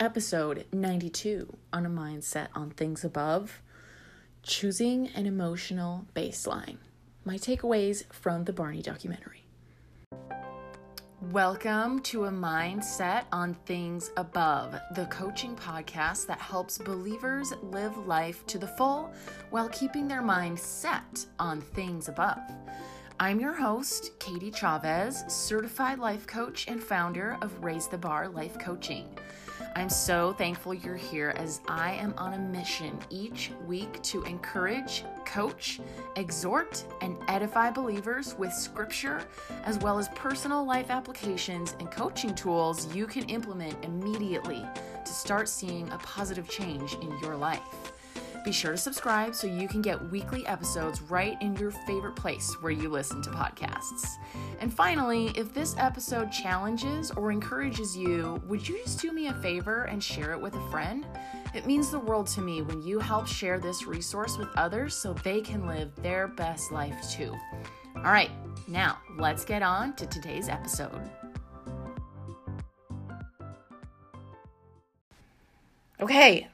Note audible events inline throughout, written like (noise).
episode 92 on a mindset on things above choosing an emotional baseline. My takeaways from the Barney documentary. Welcome to a mindset on things above, the coaching podcast that helps believers live life to the full while keeping their mind set on things above. I'm your host, Katie Chavez, certified life coach and founder of Raise the Bar Life Coaching. I'm so thankful you're here as I am on a mission each week to encourage, coach, exhort, and edify believers with scripture, as well as personal life applications and coaching tools you can implement immediately to start seeing a positive change in your life. Be sure to subscribe so you can get weekly episodes right in your favorite place where you listen to podcasts. And finally, if this episode challenges or encourages you, would you just do me a favor and share it with a friend? It means the world to me when you help share this resource with others so they can live their best life too. All right, now let's get on to today's episode. Okay,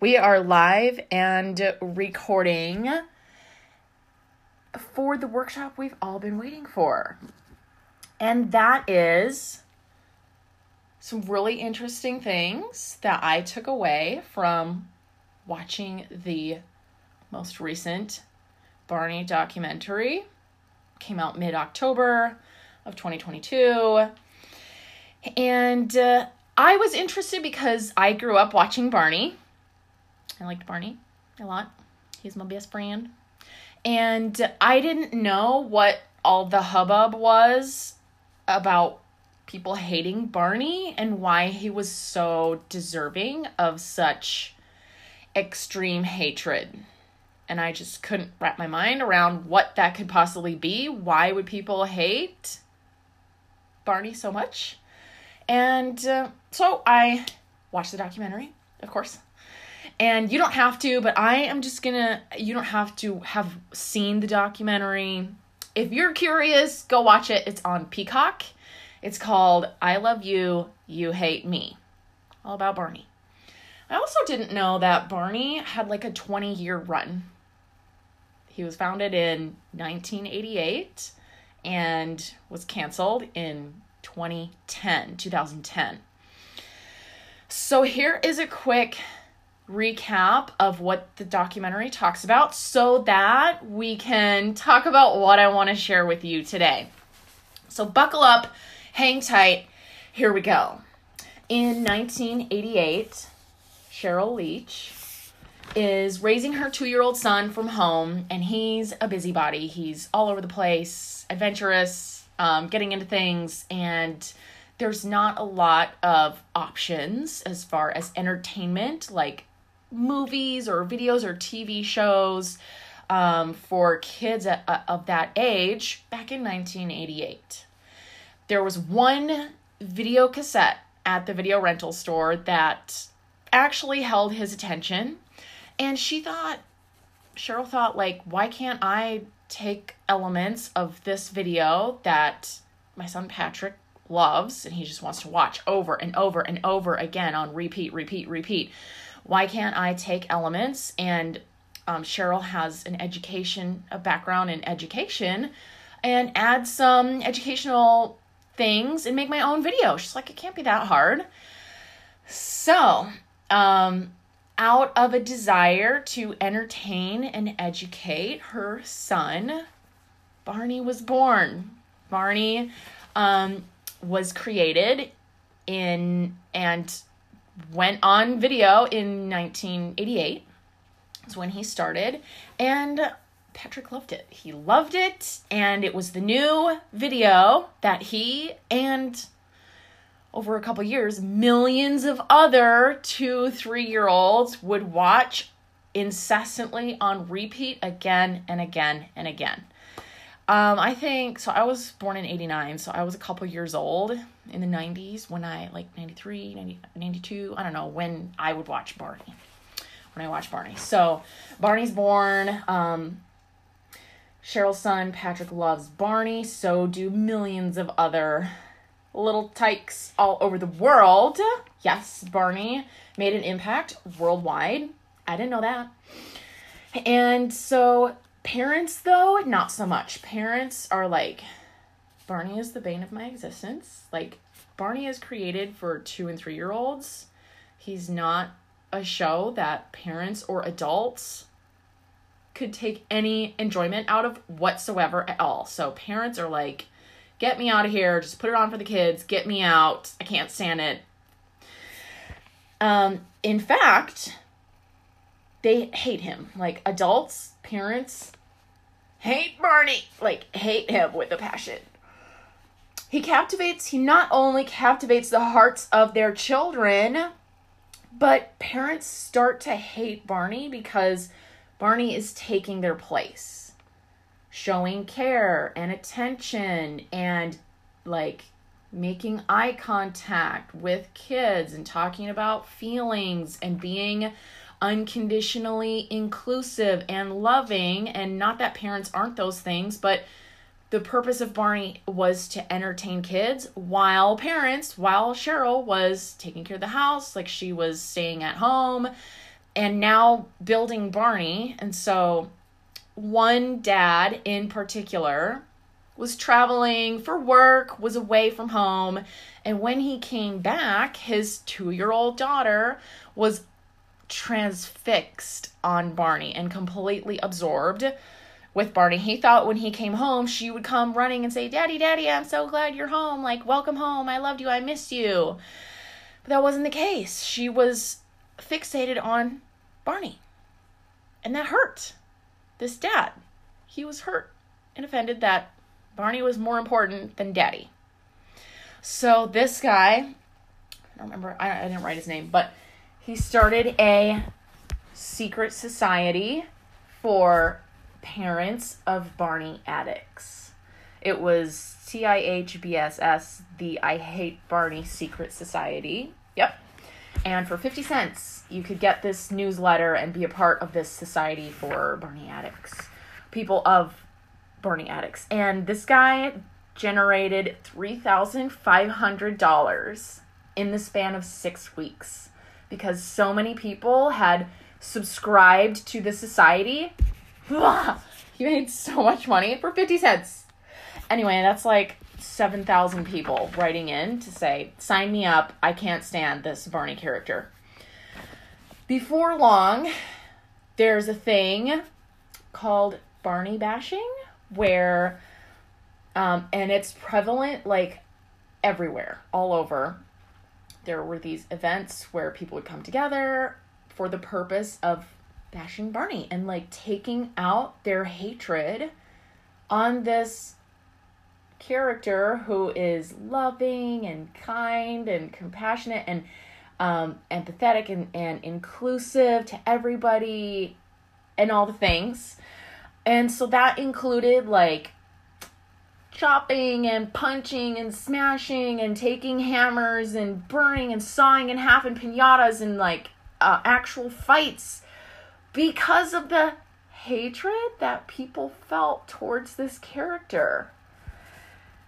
we are live and recording for the workshop we've all been waiting for. And that is some really interesting things that I took away from watching the most recent Barney documentary. Came out mid October of 2022. And uh, I was interested because I grew up watching Barney I liked Barney a lot. He's my best friend. And I didn't know what all the hubbub was about people hating Barney and why he was so deserving of such extreme hatred. And I just couldn't wrap my mind around what that could possibly be. Why would people hate Barney so much? And uh, so I watched the documentary, of course. And you don't have to, but I am just gonna, you don't have to have seen the documentary. If you're curious, go watch it. It's on Peacock. It's called I Love You, You Hate Me. All about Barney. I also didn't know that Barney had like a 20 year run. He was founded in 1988 and was canceled in 2010, 2010. So here is a quick recap of what the documentary talks about so that we can talk about what I want to share with you today. So, buckle up, hang tight. Here we go. In 1988, Sheryl Leach is raising her two year old son from home, and he's a busybody. He's all over the place, adventurous, um, getting into things, and there's not a lot of options as far as entertainment, like movies or videos or TV shows um, for kids at, uh, of that age back in 1988. There was one video cassette at the video rental store that actually held his attention. And she thought, Sheryl thought, like, why can't I take elements of this video that my son Patrick loves and he just wants to watch over and over and over again on repeat, repeat, repeat? Why can't I take elements and um, Sheryl has an education, a background in education, and add some educational things and make my own video. She's like, it can't be that hard. So, um, out of a desire to entertain and educate her son, Barney was born. Barney um, was created in and went on video in 1988. That's when he started. And Patrick loved it. He loved it. And it was the new video that he and over a couple years, millions of other two, three year olds would watch incessantly on repeat again and again and again. Um, I think so. I was born in 89, so I was a couple years old in the 90s when I, like 93, 90, 92, I don't know, when I would watch Barney. When I watched Barney. So, Barney's born. Um, Sheryl's son, Patrick, loves Barney. So do millions of other little tykes all over the world. Yes, Barney made an impact worldwide. I didn't know that. And so, parents, though, not so much. Parents are like, Barney is the bane of my existence. Like, Barney is created for two and three year olds. He's not a show that parents or adults could take any enjoyment out of whatsoever at all. So, parents are like, get me out of here. Just put it on for the kids. Get me out. I can't stand it. Um, in fact, they hate him. Like adults, parents hate Barney. Like hate him with a passion. He captivates, he not only captivates the hearts of their children, but parents start to hate Barney because Barney is taking their place, showing care and attention and like making eye contact with kids and talking about feelings and being unconditionally inclusive and loving. And not that parents aren't those things, but the purpose of Barney was to entertain kids while parents, while Sheryl was taking care of the house, like she was staying at home and now building Barney. And so, one dad in particular was traveling for work, was away from home, and when he came back, his two year old daughter was transfixed on Barney and completely absorbed with Barney. He thought when he came home, she would come running and say, Daddy, Daddy, I'm so glad you're home. Like, welcome home. I loved you. I missed you. But that wasn't the case. She was fixated on Barney. And that hurt. This dad, he was hurt and offended that Barney was more important than Daddy. So this guy, I don't remember, I, I didn't write his name, but he started a secret society for parents of Barney addicts. It was TIHBSS, the I Hate Barney Secret Society. Yep. And for 50 cents, you could get this newsletter and be a part of this society for Barney addicts. People of Barney addicts. And this guy generated $3,500 in the span of six weeks because so many people had subscribed to the society. (laughs) he made so much money for 50 cents. Anyway, that's like 7,000 people writing in to say, sign me up. I can't stand this Barney character. Before long, there's a thing called Barney bashing where um, and it's prevalent like everywhere all over there were these events where people would come together for the purpose of bashing barney and like taking out their hatred on this character who is loving and kind and compassionate and um, empathetic and, and inclusive to everybody and all the things. And so that included like chopping and punching and smashing and taking hammers and burning and sawing in half and pinatas and like uh, actual fights because of the hatred that people felt towards this character.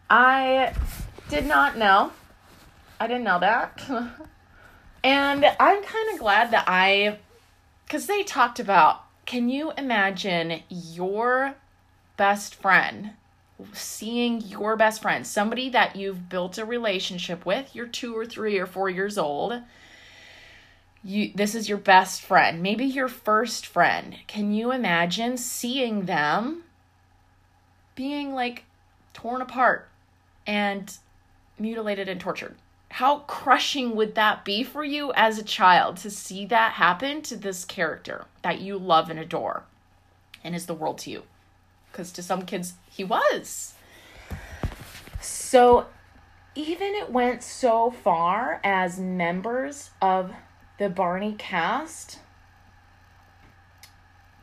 I did not know. I didn't know that. (laughs) and I'm kind of glad that I, because they talked about can you imagine your best friend seeing your best friend, somebody that you've built a relationship with, you're 2 or 3 or 4 years old, you this is your best friend, maybe your first friend. Can you imagine seeing them being like torn apart and mutilated and tortured? how crushing would that be for you as a child to see that happen to this character that you love and adore and is the world to you? Because to some kids, he was. So, even it went so far as members of the Barney cast,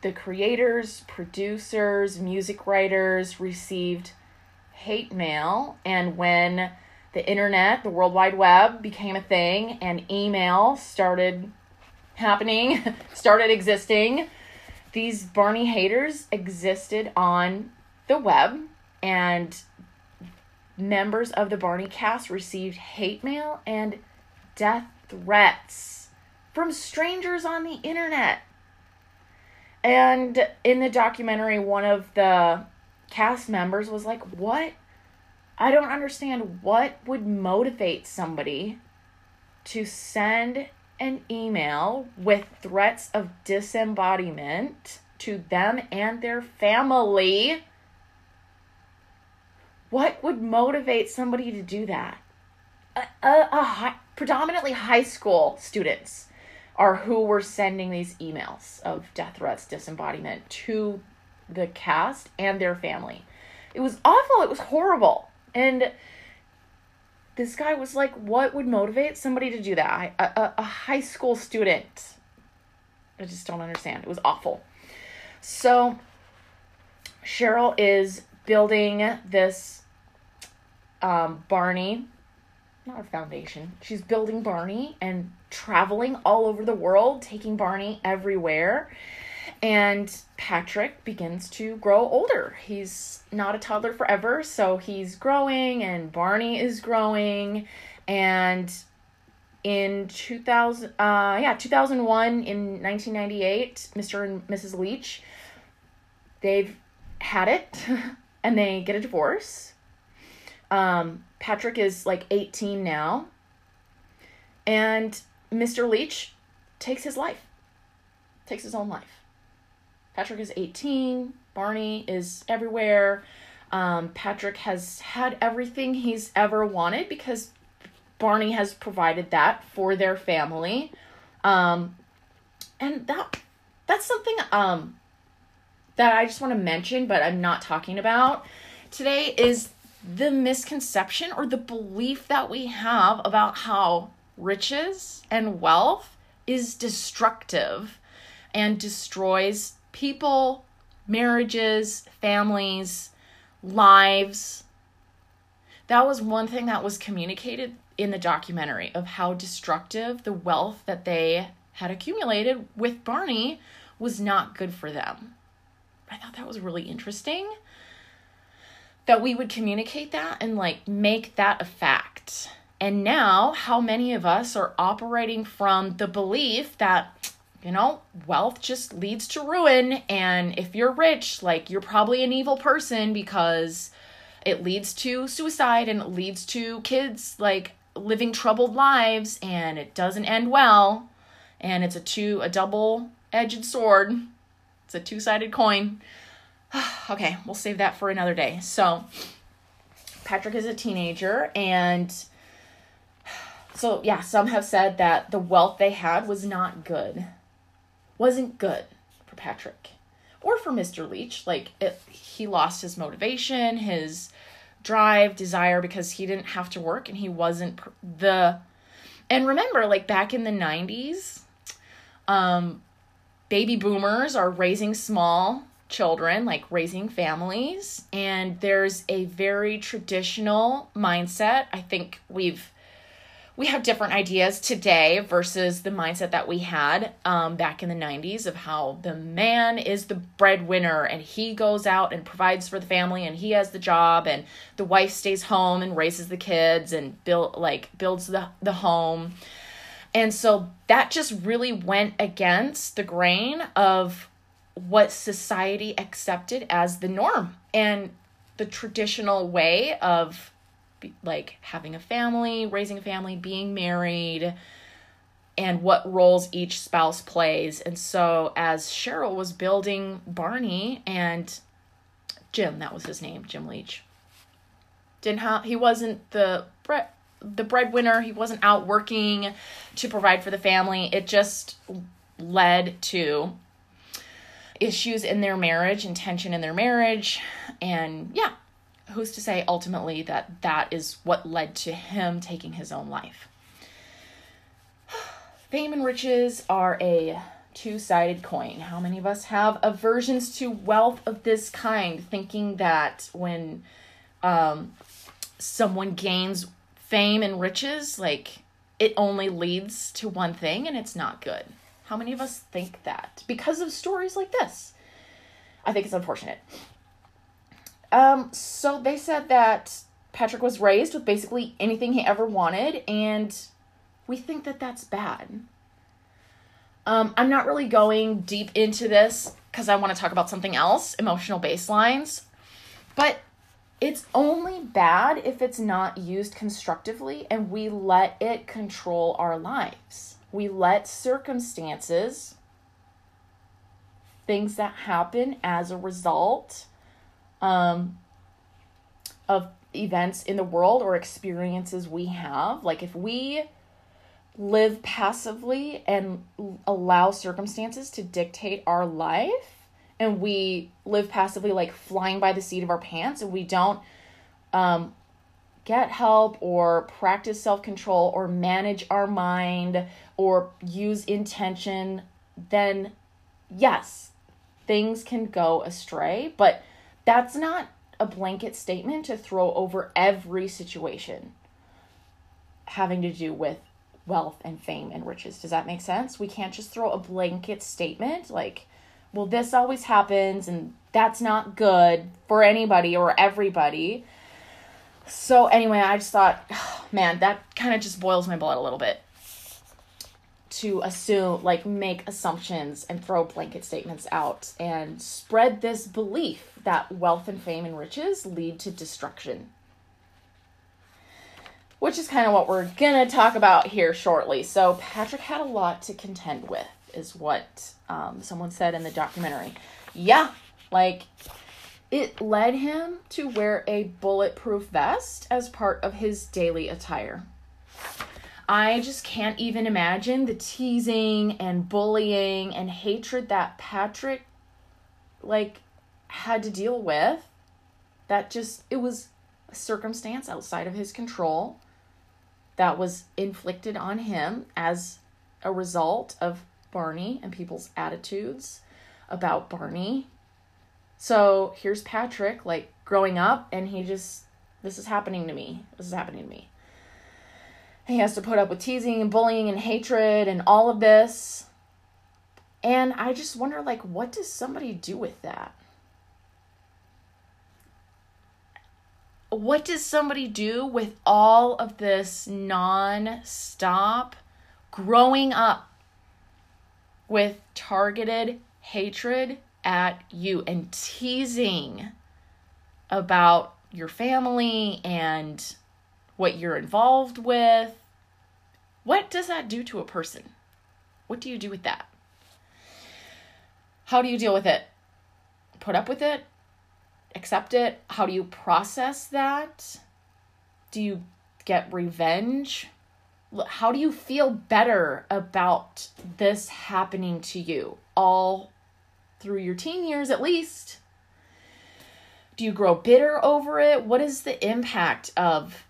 the creators, producers, music writers received hate mail, and when the internet, the World Wide Web became a thing, and email started happening, (laughs) started existing. These Barney haters existed on the web, and members of the Barney cast received hate mail and death threats from strangers on the internet. And in the documentary, one of the cast members was like, What? I don't understand what would motivate somebody to send an email with threats of disembodiment to them and their family. What would motivate somebody to do that? A, a, a high, predominantly high school students are who were sending these emails of death threats, disembodiment to the cast and their family. It was awful. It was horrible. And this guy was like, what would motivate somebody to do that? A, a, a high school student. I just don't understand. It was awful. So Sheryl is building this um, Barney, not a foundation. She's building Barney and traveling all over the world, taking Barney everywhere. And Patrick begins to grow older. He's not a toddler forever, so he's growing, and Barney is growing. And in 2000, uh, yeah, 2001, in 1998, Mr. and Mrs. Leach, they've had it, (laughs) and they get a divorce. Um, Patrick is like 18 now, and Mr. Leach takes his life, takes his own life. Patrick is 18. Barney is everywhere. Um, Patrick has had everything he's ever wanted because Barney has provided that for their family. Um, and that that's something um, that I just want to mention, but I'm not talking about today is the misconception or the belief that we have about how riches and wealth is destructive and destroys people, marriages, families, lives. That was one thing that was communicated in the documentary of how destructive the wealth that they had accumulated with Barney was not good for them. I thought that was really interesting that we would communicate that and like make that a fact. And now, how many of us are operating from the belief that you know, wealth just leads to ruin. And if you're rich, like you're probably an evil person because it leads to suicide and it leads to kids like living troubled lives and it doesn't end well. And it's a two a double edged sword. It's a two-sided coin. (sighs) okay, we'll save that for another day. So Patrick is a teenager and (sighs) so yeah, some have said that the wealth they had was not good wasn't good for Patrick or for Mr. Leach. Like it, he lost his motivation, his drive, desire because he didn't have to work and he wasn't the and remember like back in the 90s um baby boomers are raising small children, like raising families, and there's a very traditional mindset. I think we've we have different ideas today versus the mindset that we had um, back in the 90s of how the man is the breadwinner and he goes out and provides for the family and he has the job and the wife stays home and raises the kids and build like builds the, the home and so that just really went against the grain of what society accepted as the norm and the traditional way of like having a family, raising a family, being married, and what roles each spouse plays. And so, as Sheryl was building Barney and Jim, that was his name, Jim Leach, didn't have he wasn't the bread the breadwinner. He wasn't out working to provide for the family. It just led to issues in their marriage and tension in their marriage and yeah who's to say ultimately that that is what led to him taking his own life? (sighs) Fame and riches are a two sided coin. How many of us have aversions to wealth of this kind, thinking that when um, someone gains fame and riches, like it only leads to one thing and it's not good? How many of us think that because of stories like this? I think it's unfortunate. Um, so they said that Patrick was raised with basically anything he ever wanted, and we think that that's bad. Um, I'm not really going deep into this because I want to talk about something else emotional baselines. But it's only bad if it's not used constructively and we let it control our lives. We let circumstances, things that happen as a result um, of events in the world or experiences we have, like if we live passively and allow circumstances to dictate our life and we live passively like flying by the seat of our pants and we don't um, get help or practice self-control or manage our mind or use intention then yes things can go astray but that's not a blanket statement to throw over every situation having to do with wealth and fame and riches. Does that make sense? We can't just throw a blanket statement like, well, this always happens and that's not good for anybody or everybody. So, anyway, I just thought, oh, (sighs) man, that kind of just boils my blood a little bit to assume, like, make assumptions and throw blanket statements out and spread this belief that wealth and fame and riches lead to destruction which is kind of what we're gonna talk about here shortly. So Patrick had a lot to contend with, is what um, someone said in the documentary. Yeah, like it led him to wear a bulletproof vest as part of his daily attire. I just can't even imagine the teasing and bullying and hatred that Patrick like had to deal with. That just it was a circumstance outside of his control that was inflicted on him as a result of Barney and people's attitudes about Barney. So here's Patrick, like growing up, and he just, this is happening to me. This is happening to me. He has to put up with teasing and bullying and hatred and all of this. And I just wonder, like, what does somebody do with that? what does somebody do with all of this non-stop growing up with targeted hatred at you and teasing about your family and what you're involved with? What does that do to a person? What do you do with that? How do you deal with it? Put up with it? accept it? How do you process that? Do you get revenge? How do you feel better about this happening to you all through your teen years at least? Do you grow bitter over it? What is the impact of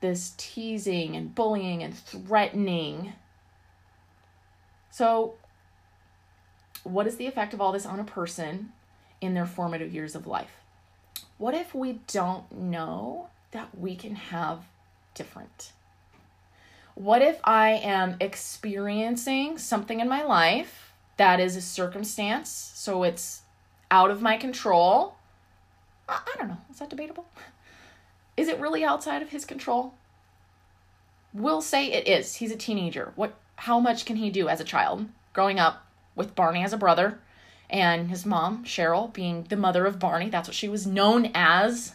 this teasing and bullying and threatening? So, what is the effect of all this on a person? in their formative years of life. What if we don't know that we can have different? What if I am experiencing something in my life that is a circumstance, so it's out of my control? I, don't know. Is that debatable? (laughs) Is it really outside of his control? We'll say it is. He's a teenager. What how much can he do as a child growing up with Barney as a brother? and his mom, Sheryl, being the mother of Barney. That's what she was known as,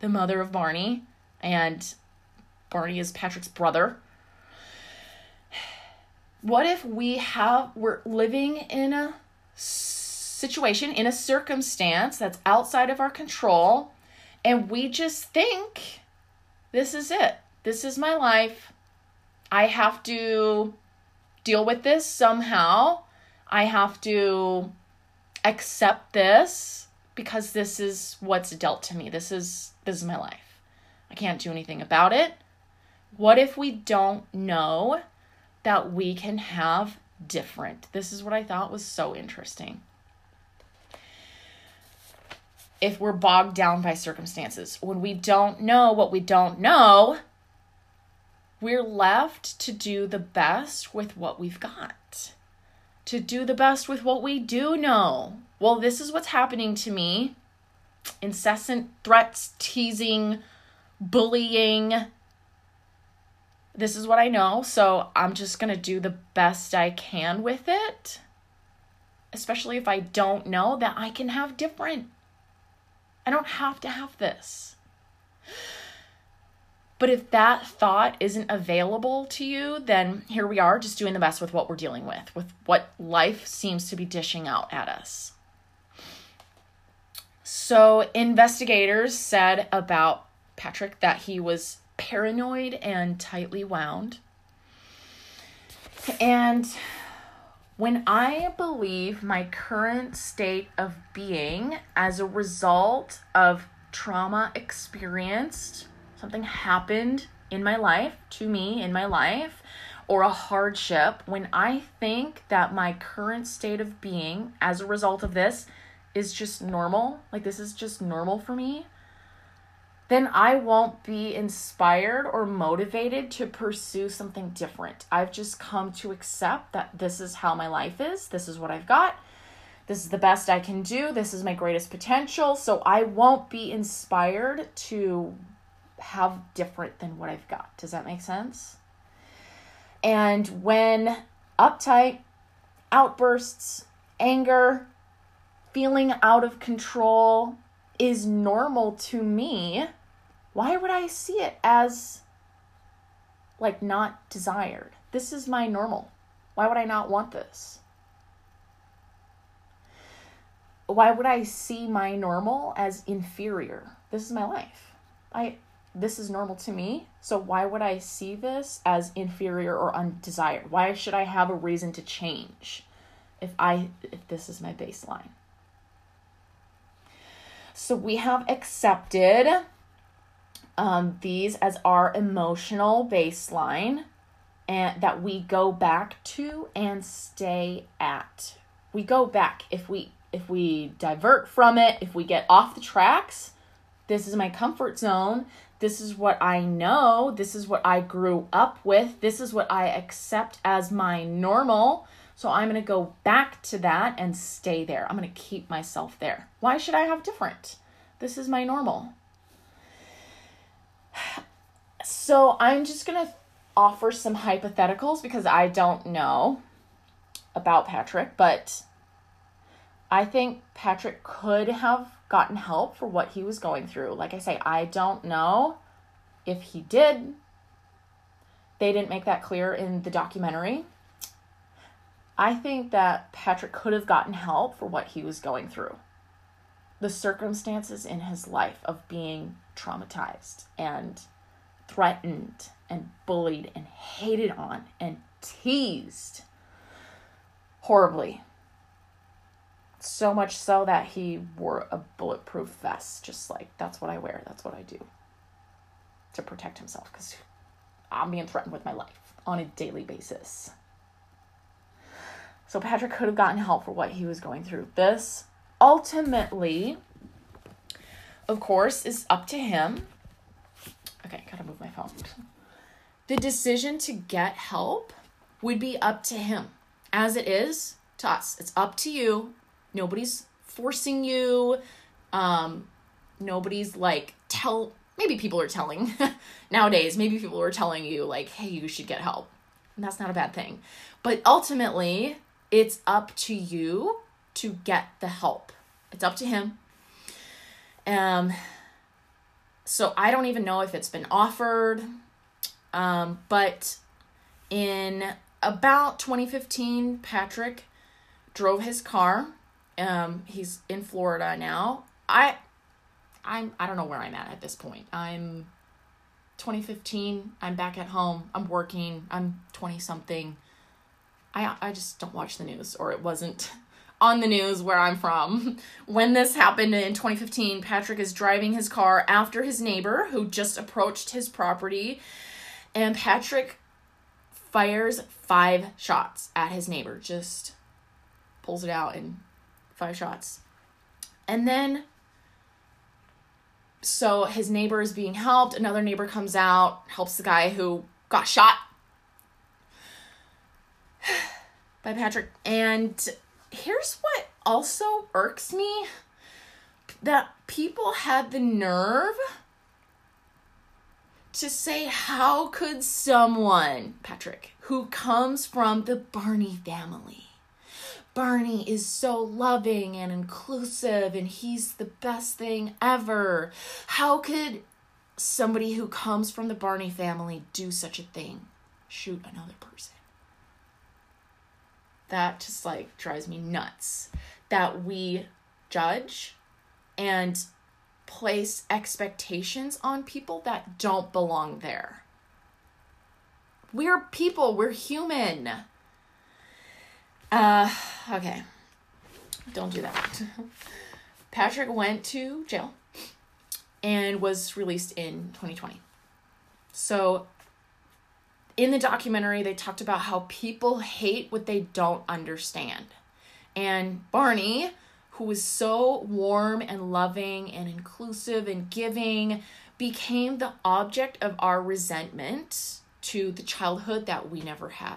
the mother of Barney. And Barney is Patrick's brother. What if we have, we're living in a situation, in a circumstance that's outside of our control, and we just think this is it. This is my life. I have to deal with this somehow. I have to accept this because this is what's dealt to me. This is this is my life. I can't do anything about it. What if we don't know that we can have different? This is what I thought was so interesting. If we're bogged down by circumstances, when we don't know what we don't know, we're left to do the best with what we've got to do the best with what we do know. Well, this is what's happening to me incessant threats, teasing, bullying. This is what I know, so I'm just going to do the best I can with it. Especially if I don't know that I can have different. I don't have to have this. But if that thought isn't available to you, then here we are, just doing the best with what we're dealing with, with what life seems to be dishing out at us. So, investigators said about Patrick that he was paranoid and tightly wound. And when I believe my current state of being as a result of trauma experienced, something happened in my life, to me in my life, or a hardship, when I think that my current state of being as a result of this is just normal, like this is just normal for me, then I won't be inspired or motivated to pursue something different. I've just come to accept that this is how my life is, this is what I've got, this is the best I can do, this is my greatest potential. So I won't be inspired to have different than what I've got. Does that make sense? And when uptight, outbursts, anger, feeling out of control is normal to me, why would I see it as like not desired? This is my normal. Why would I not want this? Why would I see my normal as inferior? This is my life. I this is normal to me. So why would I see this as inferior or undesired? Why should I have a reason to change if I if this is my baseline? So we have accepted um, these as our emotional baseline and that we go back to and stay at. We go back if we if we divert from it, if we get off the tracks, this is my comfort zone. This is what I know. This is what I grew up with. This is what I accept as my normal. So I'm going to go back to that and stay there. I'm going to keep myself there. Why should I have different? This is my normal. So I'm just going to offer some hypotheticals because I don't know about Patrick, but I think Patrick could have gotten help for what he was going through. Like I say, I don't know if he did. They didn't make that clear in the documentary. I think that Patrick could have gotten help for what he was going through. The circumstances in his life of being traumatized and threatened and bullied and hated on and teased horribly. So much so that he wore a bulletproof vest, just like that's what I wear, that's what I do to protect himself because I'm being threatened with my life on a daily basis. So Patrick could have gotten help for what he was going through. This ultimately, of course, is up to him. Okay, gotta move my phone. The decision to get help would be up to him, as it is to us. It's up to you. Nobody's forcing you. Um, nobody's like tell. Maybe people are telling (laughs) nowadays. Maybe people are telling you like, "Hey, you should get help." And that's not a bad thing. But ultimately, it's up to you to get the help. It's up to him. Um so I don't even know if it's been offered. Um but in about 2015 Patrick drove his car. Um he's in Florida now. I I'm I don't know where I'm at at this point. I'm 2015. I'm back at home. I'm working. I'm 20 something. I I just don't watch the news or it wasn't (laughs) on the news where I'm from. (laughs) When this happened in 2015, Patrick is driving his car after his neighbor who just approached his property and Patrick fires five shots at his neighbor. Just pulls it out in five shots. And then so his neighbor is being helped. Another neighbor comes out, helps the guy who got shot (sighs) by Patrick. And here's what also irks me that people had the nerve to say, how could someone, Patrick, who comes from the Barney family, Barney is so loving and inclusive and he's the best thing ever. How could somebody who comes from the Barney family do such a thing? Shoot another person. That just like drives me nuts. That we judge and place expectations on people that don't belong there. We're people, we're human. Uh, okay. Don't do that. (laughs) Patrick went to jail and was released in 2020. So, in the documentary, they talked about how people hate what they don't understand. And Barney, who was so warm and loving and inclusive and giving, became the object of our resentment to the childhood that we never had.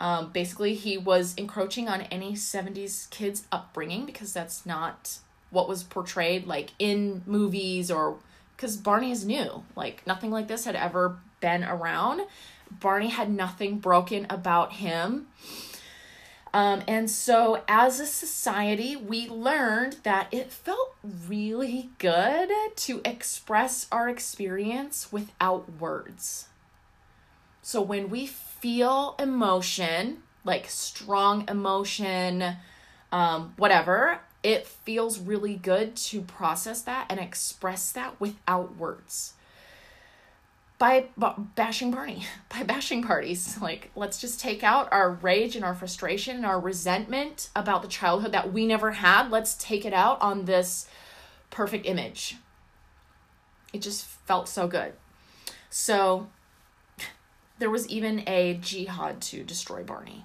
Um, basically, he was encroaching on any 70s kids' upbringing because that's not what was portrayed like in movies or because Barney is new. Like, nothing like this had ever been around. Barney had nothing broken about him. Um, and so, as a society, we learned that it felt really good to express our experience without words. So, when we feel emotion, like strong emotion, um, whatever, it feels really good to process that and express that without words. By bashing Barney, (laughs) by bashing parties. Like, let's just take out our rage and our frustration and our resentment about the childhood that we never had. Let's take it out on this perfect image. It just felt so good. So, (laughs) there was even a jihad to destroy Barney.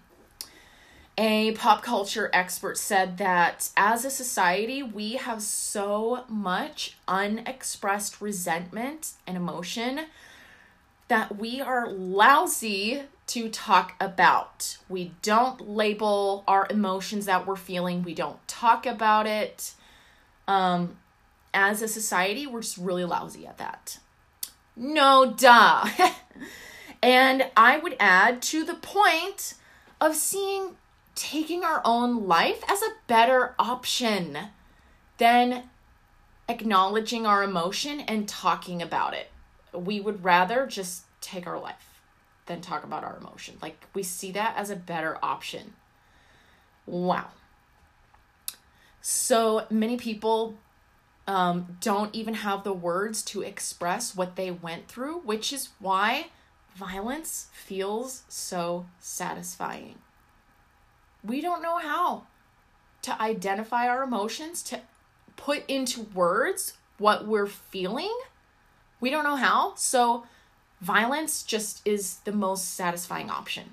A pop culture expert said that as a society, we have so much unexpressed resentment and emotion that we are lousy to talk about. We don't label our emotions that we're feeling, we don't talk about it. Um, as a society, we're just really lousy at that. No, duh. (laughs) And I would add to the point of seeing taking our own life as a better option than acknowledging our emotion and talking about it. We would rather just take our life than talk about our emotion. Like we see that as a better option. Wow. So many people um, don't even have the words to express what they went through, which is why violence feels so satisfying. We don't know how to identify our emotions, to put into words what we're feeling. We don't know how. So, violence just is the most satisfying option.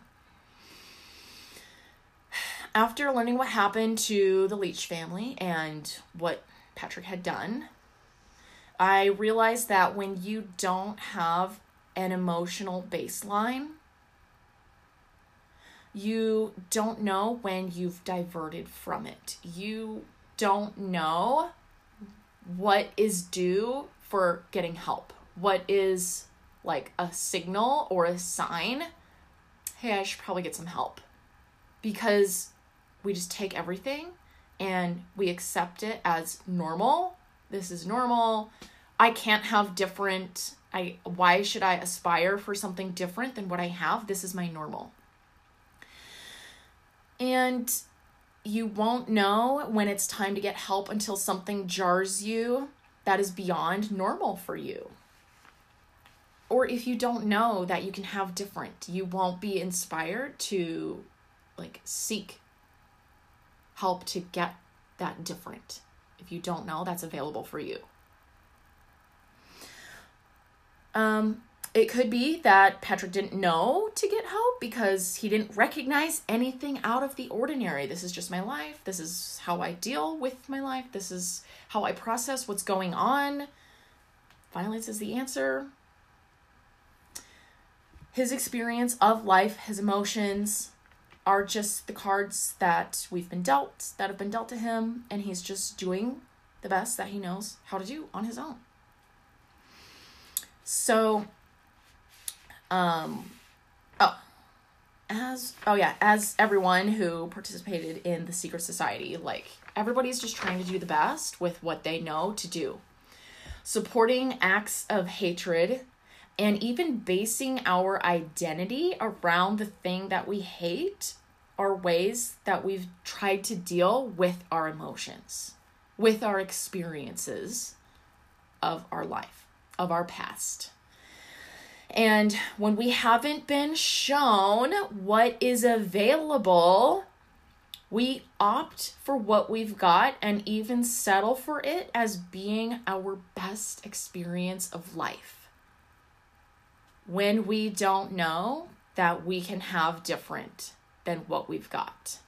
After learning what happened to the Leach family and what Patrick had done, I realized that when you don't have an emotional baseline, you don't know when you've diverted from it. You don't know what is due for getting help. What is like a signal or a sign? Hey, I should probably get some help. Because we just take everything and we accept it as normal. This is normal. I can't have different I why should I aspire for something different than what I have? This is my normal. And you won't know when it's time to get help until something jars you that is beyond normal for you. Or if you don't know that you can have different, you won't be inspired to like seek help to get that different. If you don't know that's available for you. Um, it could be that Patrick didn't know to get help because he didn't recognize anything out of the ordinary. This is just my life. This is how I deal with my life. This is how I process what's going on. Violence is the answer. His experience of life, his emotions, are just the cards that we've been dealt, that have been dealt to him, and he's just doing the best that he knows how to do on his own. So, um, oh, as oh yeah, as everyone who participated in the secret society, like everybody's just trying to do the best with what they know to do. Supporting acts of hatred and even basing our identity around the thing that we hate are ways that we've tried to deal with our emotions, with our experiences of our life, of our past. And when we haven't been shown what is available, we opt for what we've got and even settle for it as being our best experience of life. When we don't know that we can have different than what we've got,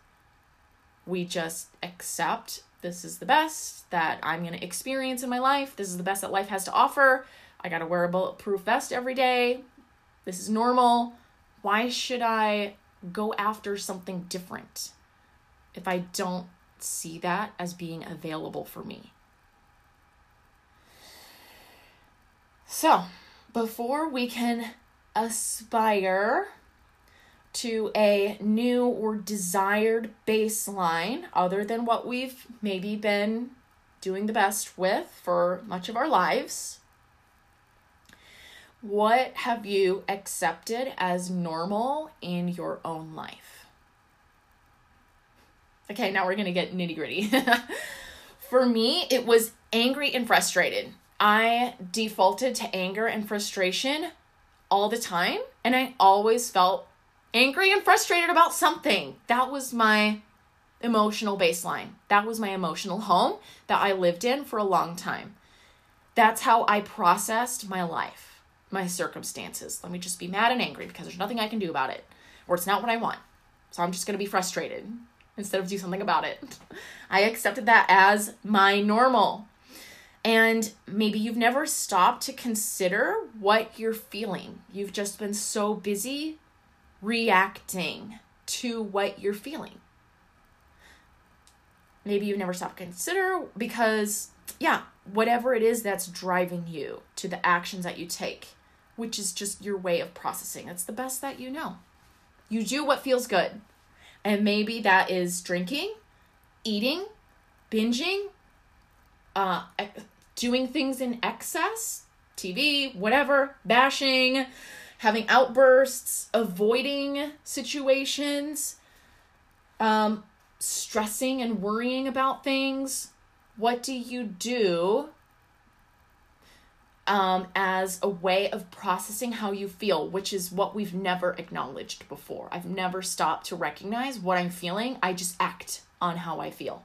we just accept this is the best that I'm going to experience in my life. This is the best that life has to offer. I got to wear a bulletproof vest every day. This is normal. Why should I go after something different if I don't see that as being available for me? So, before we can aspire to a new or desired baseline other than what we've maybe been doing the best with for much of our lives, what have you accepted as normal in your own life? Okay, now we're to get nitty gritty. (laughs) For me, it was angry and frustrated. I defaulted to anger and frustration all the time, and I always felt angry and frustrated about something. That was my emotional baseline. That was my emotional home that I lived in for a long time. That's how I processed my life my circumstances. Let me just be mad and angry because there's nothing I can do about it, or it's not what I want. So I'm just going to be frustrated instead of do something about it. (laughs) I accepted that as my normal. And maybe you've never stopped to consider what you're feeling. You've just been so busy reacting to what you're feeling. Maybe you've never stopped to consider because, yeah, whatever it is that's driving you to the actions that you take which is just your way of processing. It's the best that you know. You do what feels good. And maybe that is drinking, eating, binging, uh, doing things in excess, TV, whatever, bashing, having outbursts, avoiding situations, um, stressing and worrying about things. What do you do um, as a way of processing how you feel, which is what we've never acknowledged before. I've never stopped to recognize what I'm feeling. I just act on how I feel.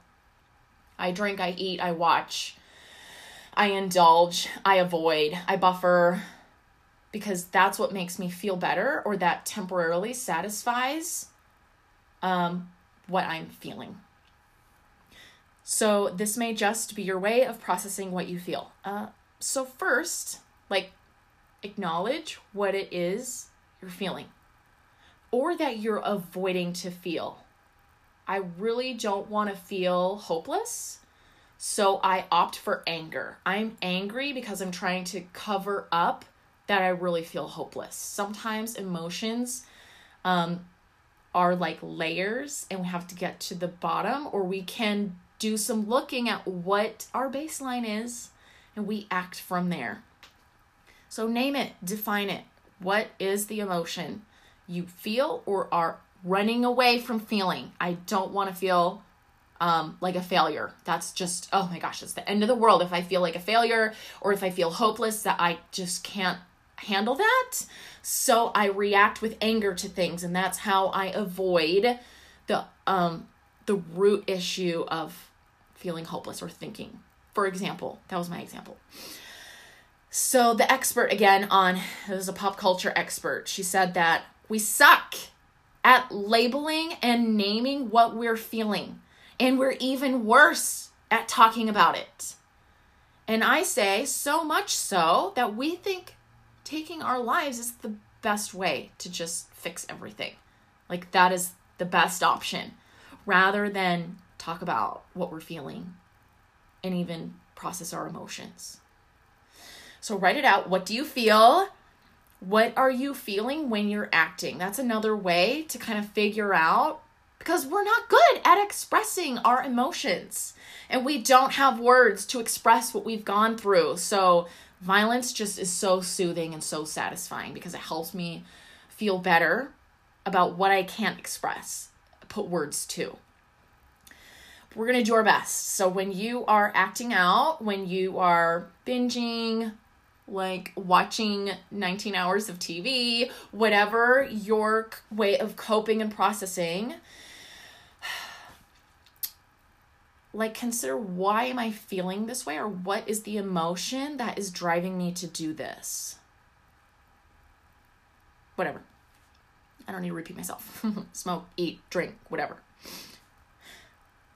I drink, I eat, I watch, I indulge, I avoid, I buffer because that's what makes me feel better or that temporarily satisfies um, what I'm feeling. So, this may just be your way of processing what you feel. Uh, so, first, like, acknowledge what it is you're feeling or that you're avoiding to feel. I really don't want to feel hopeless. So I opt for anger. I'm angry because I'm trying to cover up that I really feel hopeless. Sometimes emotions um, are like layers and we have to get to the bottom, or we can do some looking at what our baseline is and we act from there. So name it, define it. What is the emotion you feel or are running away from feeling? I don't want to feel um, like a failure. That's just, oh my gosh, it's the end of the world if I feel like a failure or if I feel hopeless that I just can't handle that. So I react with anger to things, and that's how I avoid the um the root issue of feeling hopeless or thinking for example. That was my example. So, the expert again on this is a pop culture expert. She said that we suck at labeling and naming what we're feeling, and we're even worse at talking about it. And I say so much so that we think taking our lives is the best way to just fix everything. Like, that is the best option rather than talk about what we're feeling and even process our emotions. So write it out. What do you feel? What are you feeling when you're acting? That's another way to kind of figure out because we're not good at expressing our emotions and we don't have words to express what we've gone through. So, violence just is so soothing and so satisfying because it helps me feel better about what I can't express, put words to. We're going to do our best. So, when you are acting out, when you are binging, like watching 19 hours of TV, whatever your way of coping and processing, like consider why am I feeling this way or what is the emotion that is driving me to do this? Whatever. I don't need to repeat myself. (laughs) Smoke, eat, drink, whatever.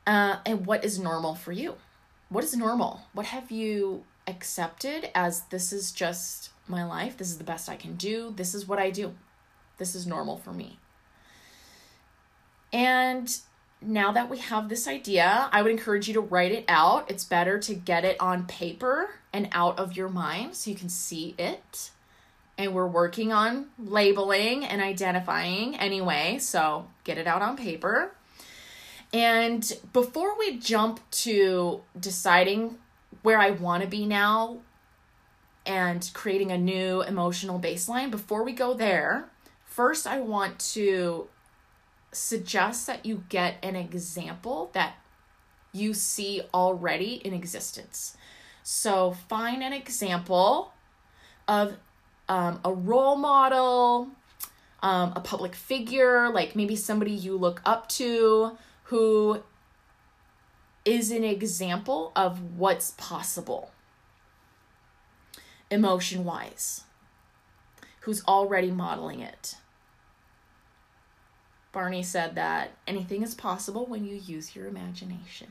Uh, and what is normal for you? What is normal? What have you accepted as this is just my life? This is the best I can do. This is what I do. This is normal for me. And now that we have this idea, I would encourage you to write it out. It's better to get it on paper and out of your mind so you can see it. And we're working on labeling and identifying anyway, so get it out on paper. And before we jump to deciding where I want to be now and creating a new emotional baseline, before we go there, first I want to suggest that you get an example that you see already in existence. So find an example of um, a role model, um, a public figure, like maybe somebody you look up to who is an example of what's possible emotion wise, who's already modeling it. Barney said that anything is possible when you use your imagination.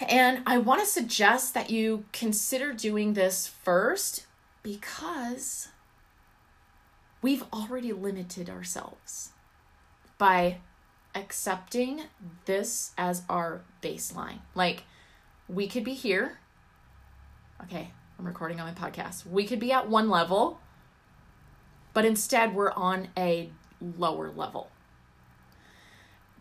And I want to suggest that you consider doing this first because we've already limited ourselves by accepting this as our baseline. Like, we could be here. Okay, I'm recording on my podcast. We could be at one level, but instead we're on a lower level.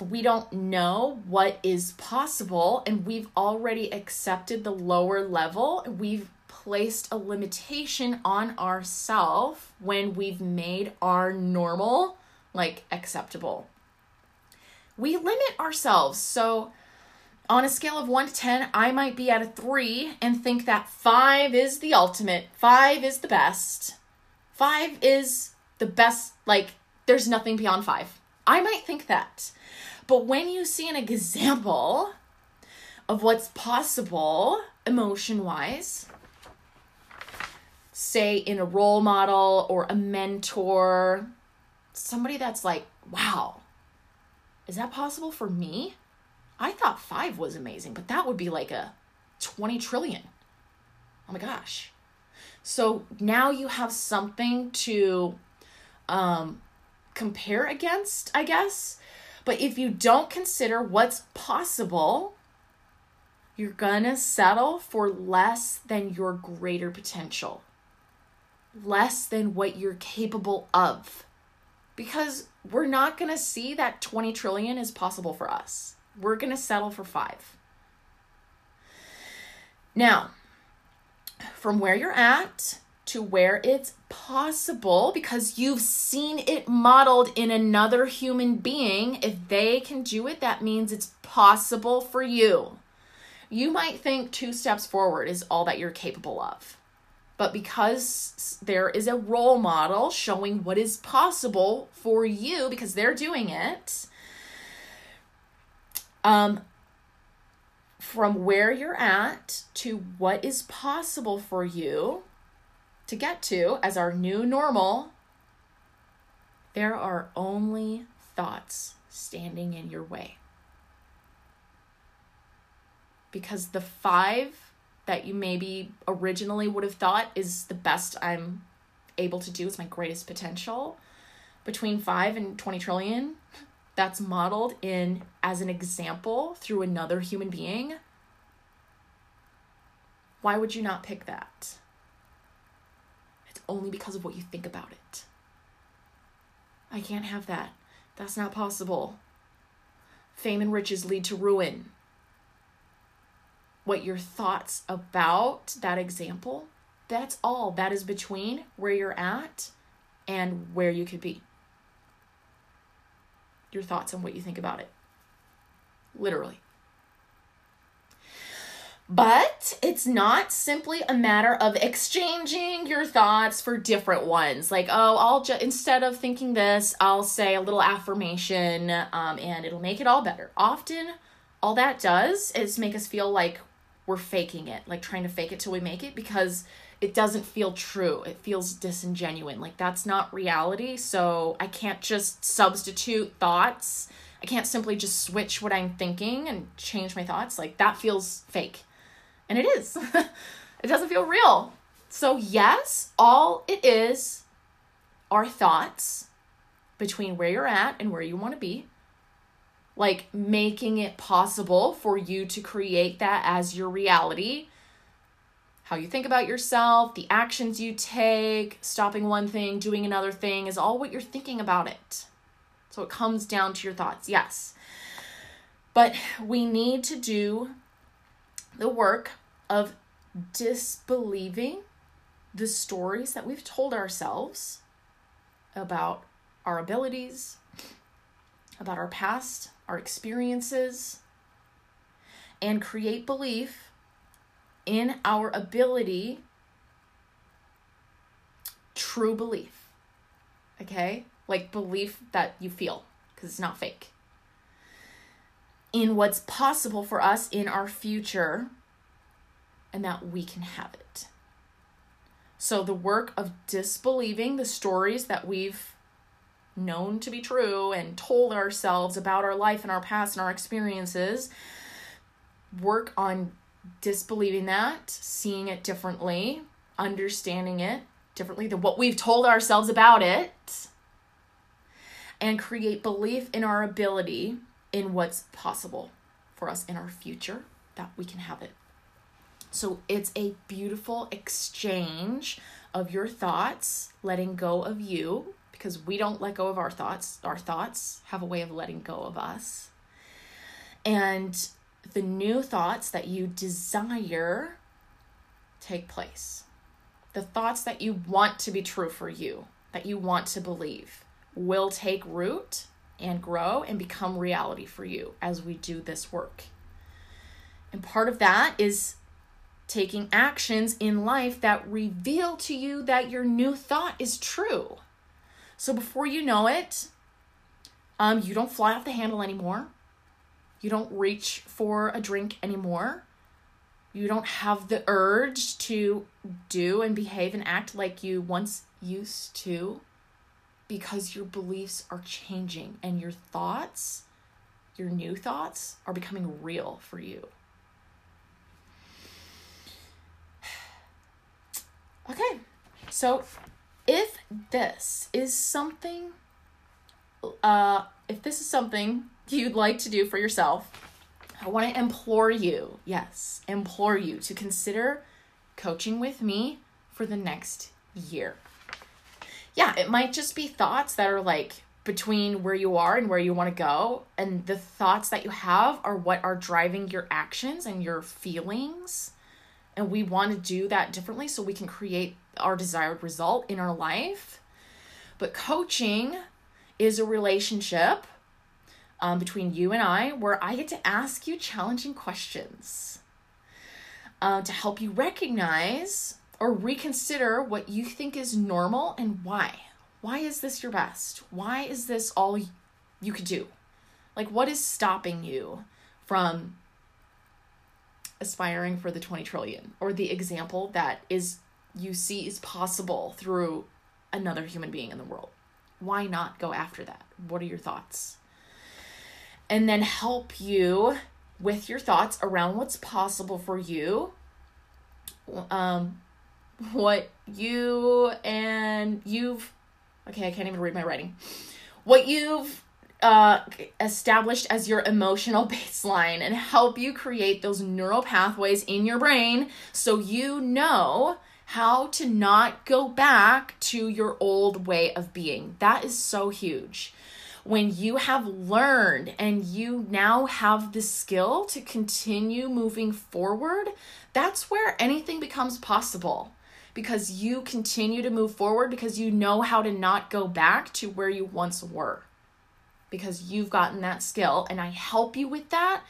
We don't know what is possible, and we've already accepted the lower level. We've placed a limitation on ourselves when we've made our normal like acceptable. We limit ourselves. So, on a scale of 1 to 10, I might be at a 3 and think that 5 is the ultimate. 5 is the best. 5 is the best, like, there's nothing beyond five. I might think that. But when you see an example of what's possible emotion wise, say in a role model or a mentor, somebody that's like, wow, is that possible for me? I thought five was amazing, but that would be like a 20 trillion. Oh my gosh. So now you have something to um, compare against, I guess. But if you don't consider what's possible, you're gonna settle for less than your greater potential, less than what you're capable of. Because we're not gonna see that 20 trillion is possible for us. We're gonna settle for five. Now, from where you're at, to where it's possible because you've seen it modeled in another human being. If they can do it, that means it's possible for you. You might think two steps forward is all that you're capable of. But because there is a role model showing what is possible for you because they're doing it, um, from where you're at to what is possible for you, to get to as our new normal, there are only thoughts standing in your way. Because the five that you maybe originally would have thought is the best I'm able to do, is my greatest potential, between five and 20 trillion, that's modeled in as an example through another human being Why would you not pick that? Only because of what you think about it. I can't have that. That's not possible. Fame and riches lead to ruin. What your thoughts about that example, that's all. That is between where you're at and where you could be. Your thoughts and what you think about it. Literally. But it's not simply a matter of exchanging your thoughts for different ones. Like, oh, I'll just, instead of thinking this, I'll say a little affirmation um, and it'll make it all better. Often, all that does is make us feel like we're faking it, like trying to fake it till we make it because it doesn't feel true. It feels disingenuous. Like, that's not reality. So, I can't just substitute thoughts. I can't simply just switch what I'm thinking and change my thoughts. Like, that feels fake and it is. (laughs) it doesn't feel real. So, yes, all it is are thoughts between where you're at and where you want to be. Like making it possible for you to create that as your reality. How you think about yourself, the actions you take, stopping one thing, doing another thing is all what you're thinking about it. So it comes down to your thoughts, yes. But we need to do the work of disbelieving the stories that we've told ourselves about our abilities, about our past, our experiences, and create belief in our ability, true belief. Okay? Like belief that you feel, because it's not fake. In what's possible for us in our future and that we can have it. So, the work of disbelieving the stories that we've known to be true and told ourselves about our life and our past and our experiences, work on disbelieving that, seeing it differently, understanding it differently than what we've told ourselves about it, and create belief in our ability in what's possible for us in our future that we can have it. So it's a beautiful exchange of your thoughts, letting go of you, because we don't let go of our thoughts. Our thoughts have a way of letting go of us. And the new thoughts that you desire take place. The thoughts that you want to be true for you, that you want to believe, will take root and grow and become reality for you as we do this work. And part of that is taking actions in life that reveal to you that your new thought is true. So before you know it, um, you don't fly off the handle anymore. You don't reach for a drink anymore. You don't have the urge to do and behave and act like you once used to because your beliefs are changing and your thoughts, your new thoughts, are becoming real for you. (sighs) Okay, so if this is something, uh, if this is something you'd like to do for yourself, I want to implore you, yes, implore you to consider coaching with me for the next year. Yeah, it might just be thoughts that are like between where you are and where you want to go, and the thoughts that you have are what are driving your actions and your feelings and we want to do that differently so we can create our desired result in our life. But coaching is a relationship um, between you and I where I get to ask you challenging questions uh, to help you recognize or reconsider what you think is normal and why. Why is this your best? Why is this all you could do? Like, what is stopping you from aspiring for the 20 trillion or the example that is you see is possible through another human being in the world why not go after that what are your thoughts and then help you with your thoughts around what's possible for you um what you and you've okay i can't even read my writing what you've uh, established as your emotional (laughs) baseline and help you create those neural pathways in your brain so you know how to not go back to your old way of being. That is so huge. When you have learned and you now have the skill to continue moving forward, that's where anything becomes possible because you continue to move forward because you know how to not go back to where you once were because you've gotten that skill and I help you with that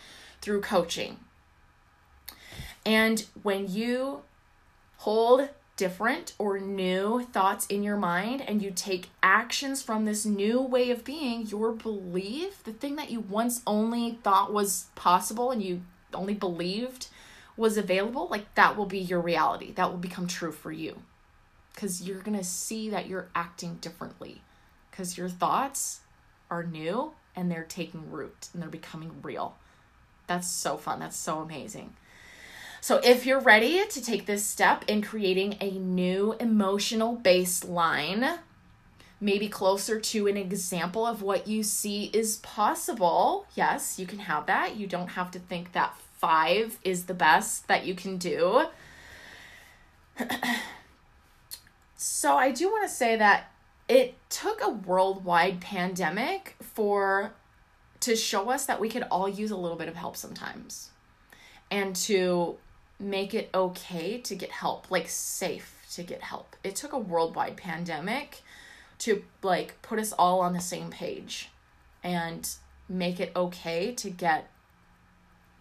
through coaching. And when you hold different or new thoughts in your mind and you take actions from this new way of being, your belief, the thing that you once only thought was possible and you only believed was available, like that will be your reality. That will become true for you. Because you're going to see that you're acting differently. Because your thoughts are new and they're taking root and they're becoming real. That's so fun. That's so amazing. So, if you're ready to take this step in creating a new emotional baseline, maybe closer to an example of what you see is possible, yes, you can have that. You don't have to think that five is the best that you can do. so, I do want to say that it took a worldwide pandemic for to show us that we could all use a little bit of help sometimes and to make it okay to get help, like safe to get help. It took a worldwide pandemic to like put us all on the same page and make it okay to get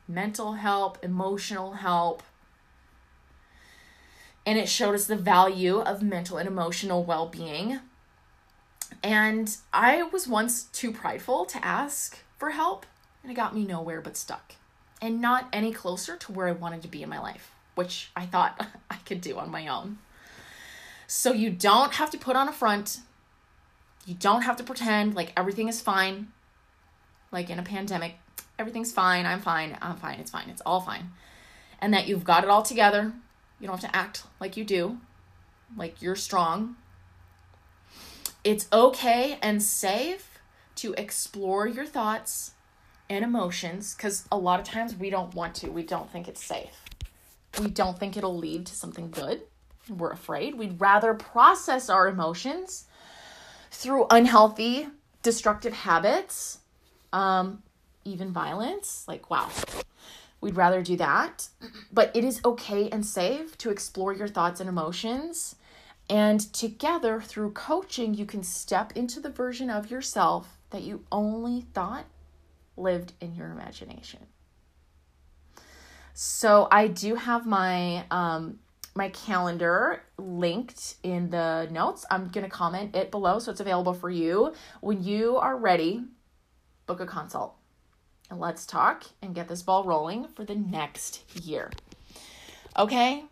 mental help, emotional help. And it showed us the value of mental and emotional well being. And I was once too prideful to ask for help, and it got me nowhere but stuck and not any closer to where I wanted to be in my life, which I thought (laughs) I could do on my own. So you don't have to put on a front. You don't have to pretend like everything is fine. Like in a pandemic, everything's fine. I'm fine. I'm fine. It's fine. It's all fine. And that you've got it all together. You don't have to act like you do, like you're strong. It's okay and safe to explore your thoughts and emotions because a lot of times we don't want to. We don't think it's safe. We don't think it'll lead to something good. We're afraid. We'd rather process our emotions through unhealthy, destructive habits, um, even violence. Like, wow. We'd rather do that. But it is okay and safe to explore your thoughts and emotions. And together, through coaching, you can step into the version of yourself that you only thought lived in your imagination. So I do have my um my calendar linked in the notes. I'm going to comment it below so it's available for you. When you are ready, book a consult. And let's talk and get this ball rolling for the next year. Okay?